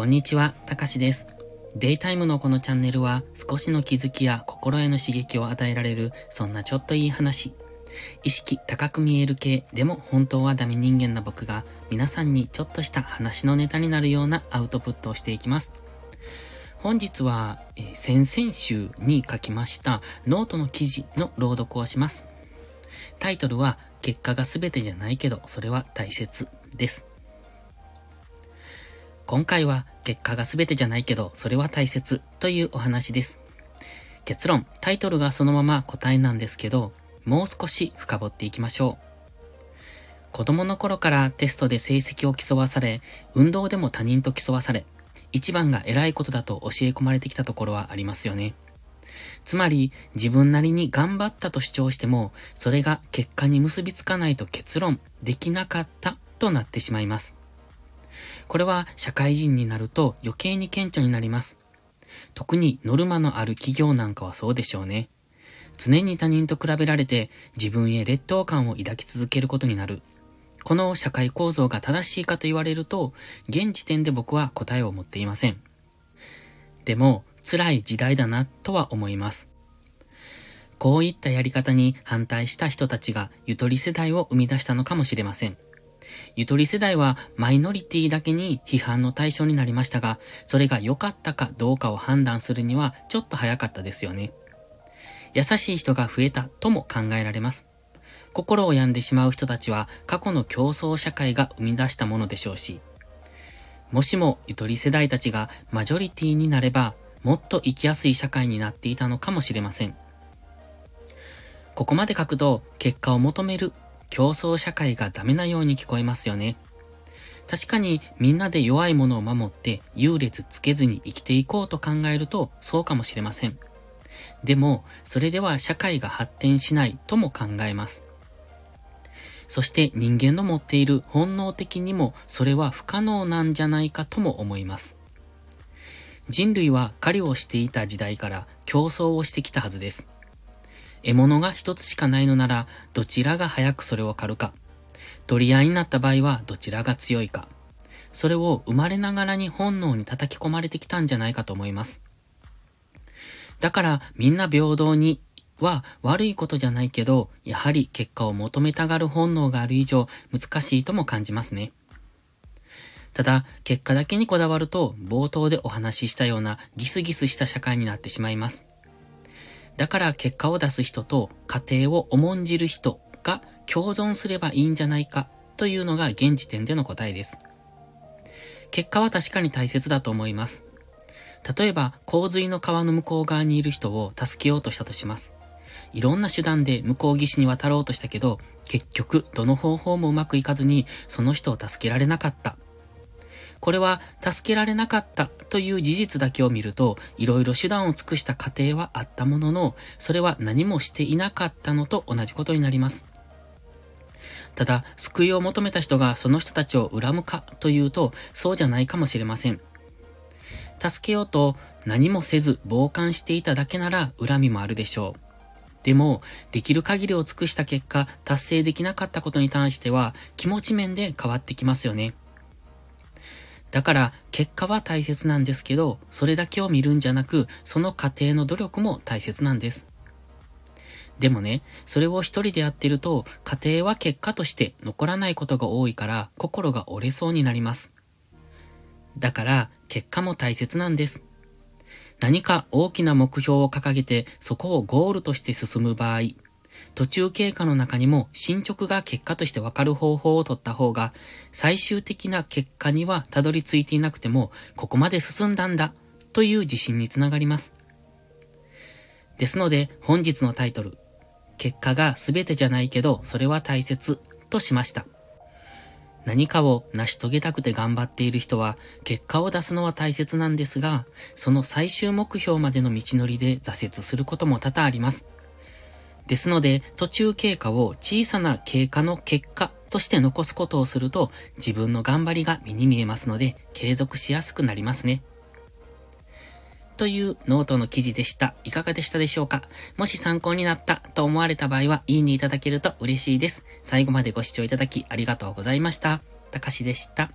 こんにちは、たかしです。デイタイムのこのチャンネルは少しの気づきや心への刺激を与えられるそんなちょっといい話。意識高く見える系でも本当はダメ人間な僕が皆さんにちょっとした話のネタになるようなアウトプットをしていきます。本日は、えー、先々週に書きましたノートの記事の朗読をします。タイトルは結果が全てじゃないけどそれは大切です。今回は結果が全てじゃないけど、それは大切というお話です。結論、タイトルがそのまま答えなんですけど、もう少し深掘っていきましょう。子供の頃からテストで成績を競わされ、運動でも他人と競わされ、一番が偉いことだと教え込まれてきたところはありますよね。つまり、自分なりに頑張ったと主張しても、それが結果に結びつかないと結論できなかったとなってしまいます。これは社会人になると余計に顕著になります。特にノルマのある企業なんかはそうでしょうね。常に他人と比べられて自分へ劣等感を抱き続けることになる。この社会構造が正しいかと言われると、現時点で僕は答えを持っていません。でも、辛い時代だなとは思います。こういったやり方に反対した人たちがゆとり世代を生み出したのかもしれません。ゆとり世代はマイノリティだけに批判の対象になりましたが、それが良かったかどうかを判断するにはちょっと早かったですよね。優しい人が増えたとも考えられます。心を病んでしまう人たちは過去の競争社会が生み出したものでしょうし、もしもゆとり世代たちがマジョリティになれば、もっと生きやすい社会になっていたのかもしれません。ここまで書くと、結果を求める競争社会がダメなように聞こえますよね。確かにみんなで弱いものを守って優劣つけずに生きていこうと考えるとそうかもしれません。でも、それでは社会が発展しないとも考えます。そして人間の持っている本能的にもそれは不可能なんじゃないかとも思います。人類は狩りをしていた時代から競争をしてきたはずです。獲物が一つしかないのなら、どちらが早くそれを狩るか。取り合いになった場合はどちらが強いか。それを生まれながらに本能に叩き込まれてきたんじゃないかと思います。だからみんな平等には悪いことじゃないけど、やはり結果を求めたがる本能がある以上難しいとも感じますね。ただ、結果だけにこだわると冒頭でお話ししたようなギスギスした社会になってしまいます。だから結果を出す人と家庭を重んじる人が共存すればいいんじゃないかというのが現時点での答えです。結果は確かに大切だと思います。例えば、洪水の川の向こう側にいる人を助けようとしたとします。いろんな手段で向こう岸に渡ろうとしたけど、結局、どの方法もうまくいかずに、その人を助けられなかったこれは助けられなかったという事実だけを見ると、いろいろ手段を尽くした過程はあったものの、それは何もしていなかったのと同じことになります。ただ、救いを求めた人がその人たちを恨むかというと、そうじゃないかもしれません。助けようと何もせず傍観していただけなら恨みもあるでしょう。でも、できる限りを尽くした結果、達成できなかったことに関しては、気持ち面で変わってきますよね。だから結果は大切なんですけど、それだけを見るんじゃなく、その過程の努力も大切なんです。でもね、それを一人でやってると、過程は結果として残らないことが多いから、心が折れそうになります。だから、結果も大切なんです。何か大きな目標を掲げて、そこをゴールとして進む場合、途中経過の中にも進捗が結果としてわかる方法を取った方が、最終的な結果にはたどり着いていなくても、ここまで進んだんだ、という自信につながります。ですので、本日のタイトル、結果が全てじゃないけど、それは大切、としました。何かを成し遂げたくて頑張っている人は、結果を出すのは大切なんですが、その最終目標までの道のりで挫折することも多々あります。ですので、途中経過を小さな経過の結果として残すことをすると、自分の頑張りが目に見えますので、継続しやすくなりますね。というノートの記事でした。いかがでしたでしょうか？もし参考になったと思われた場合は、いいねいただけると嬉しいです。最後までご視聴いただきありがとうございました。たかしでした。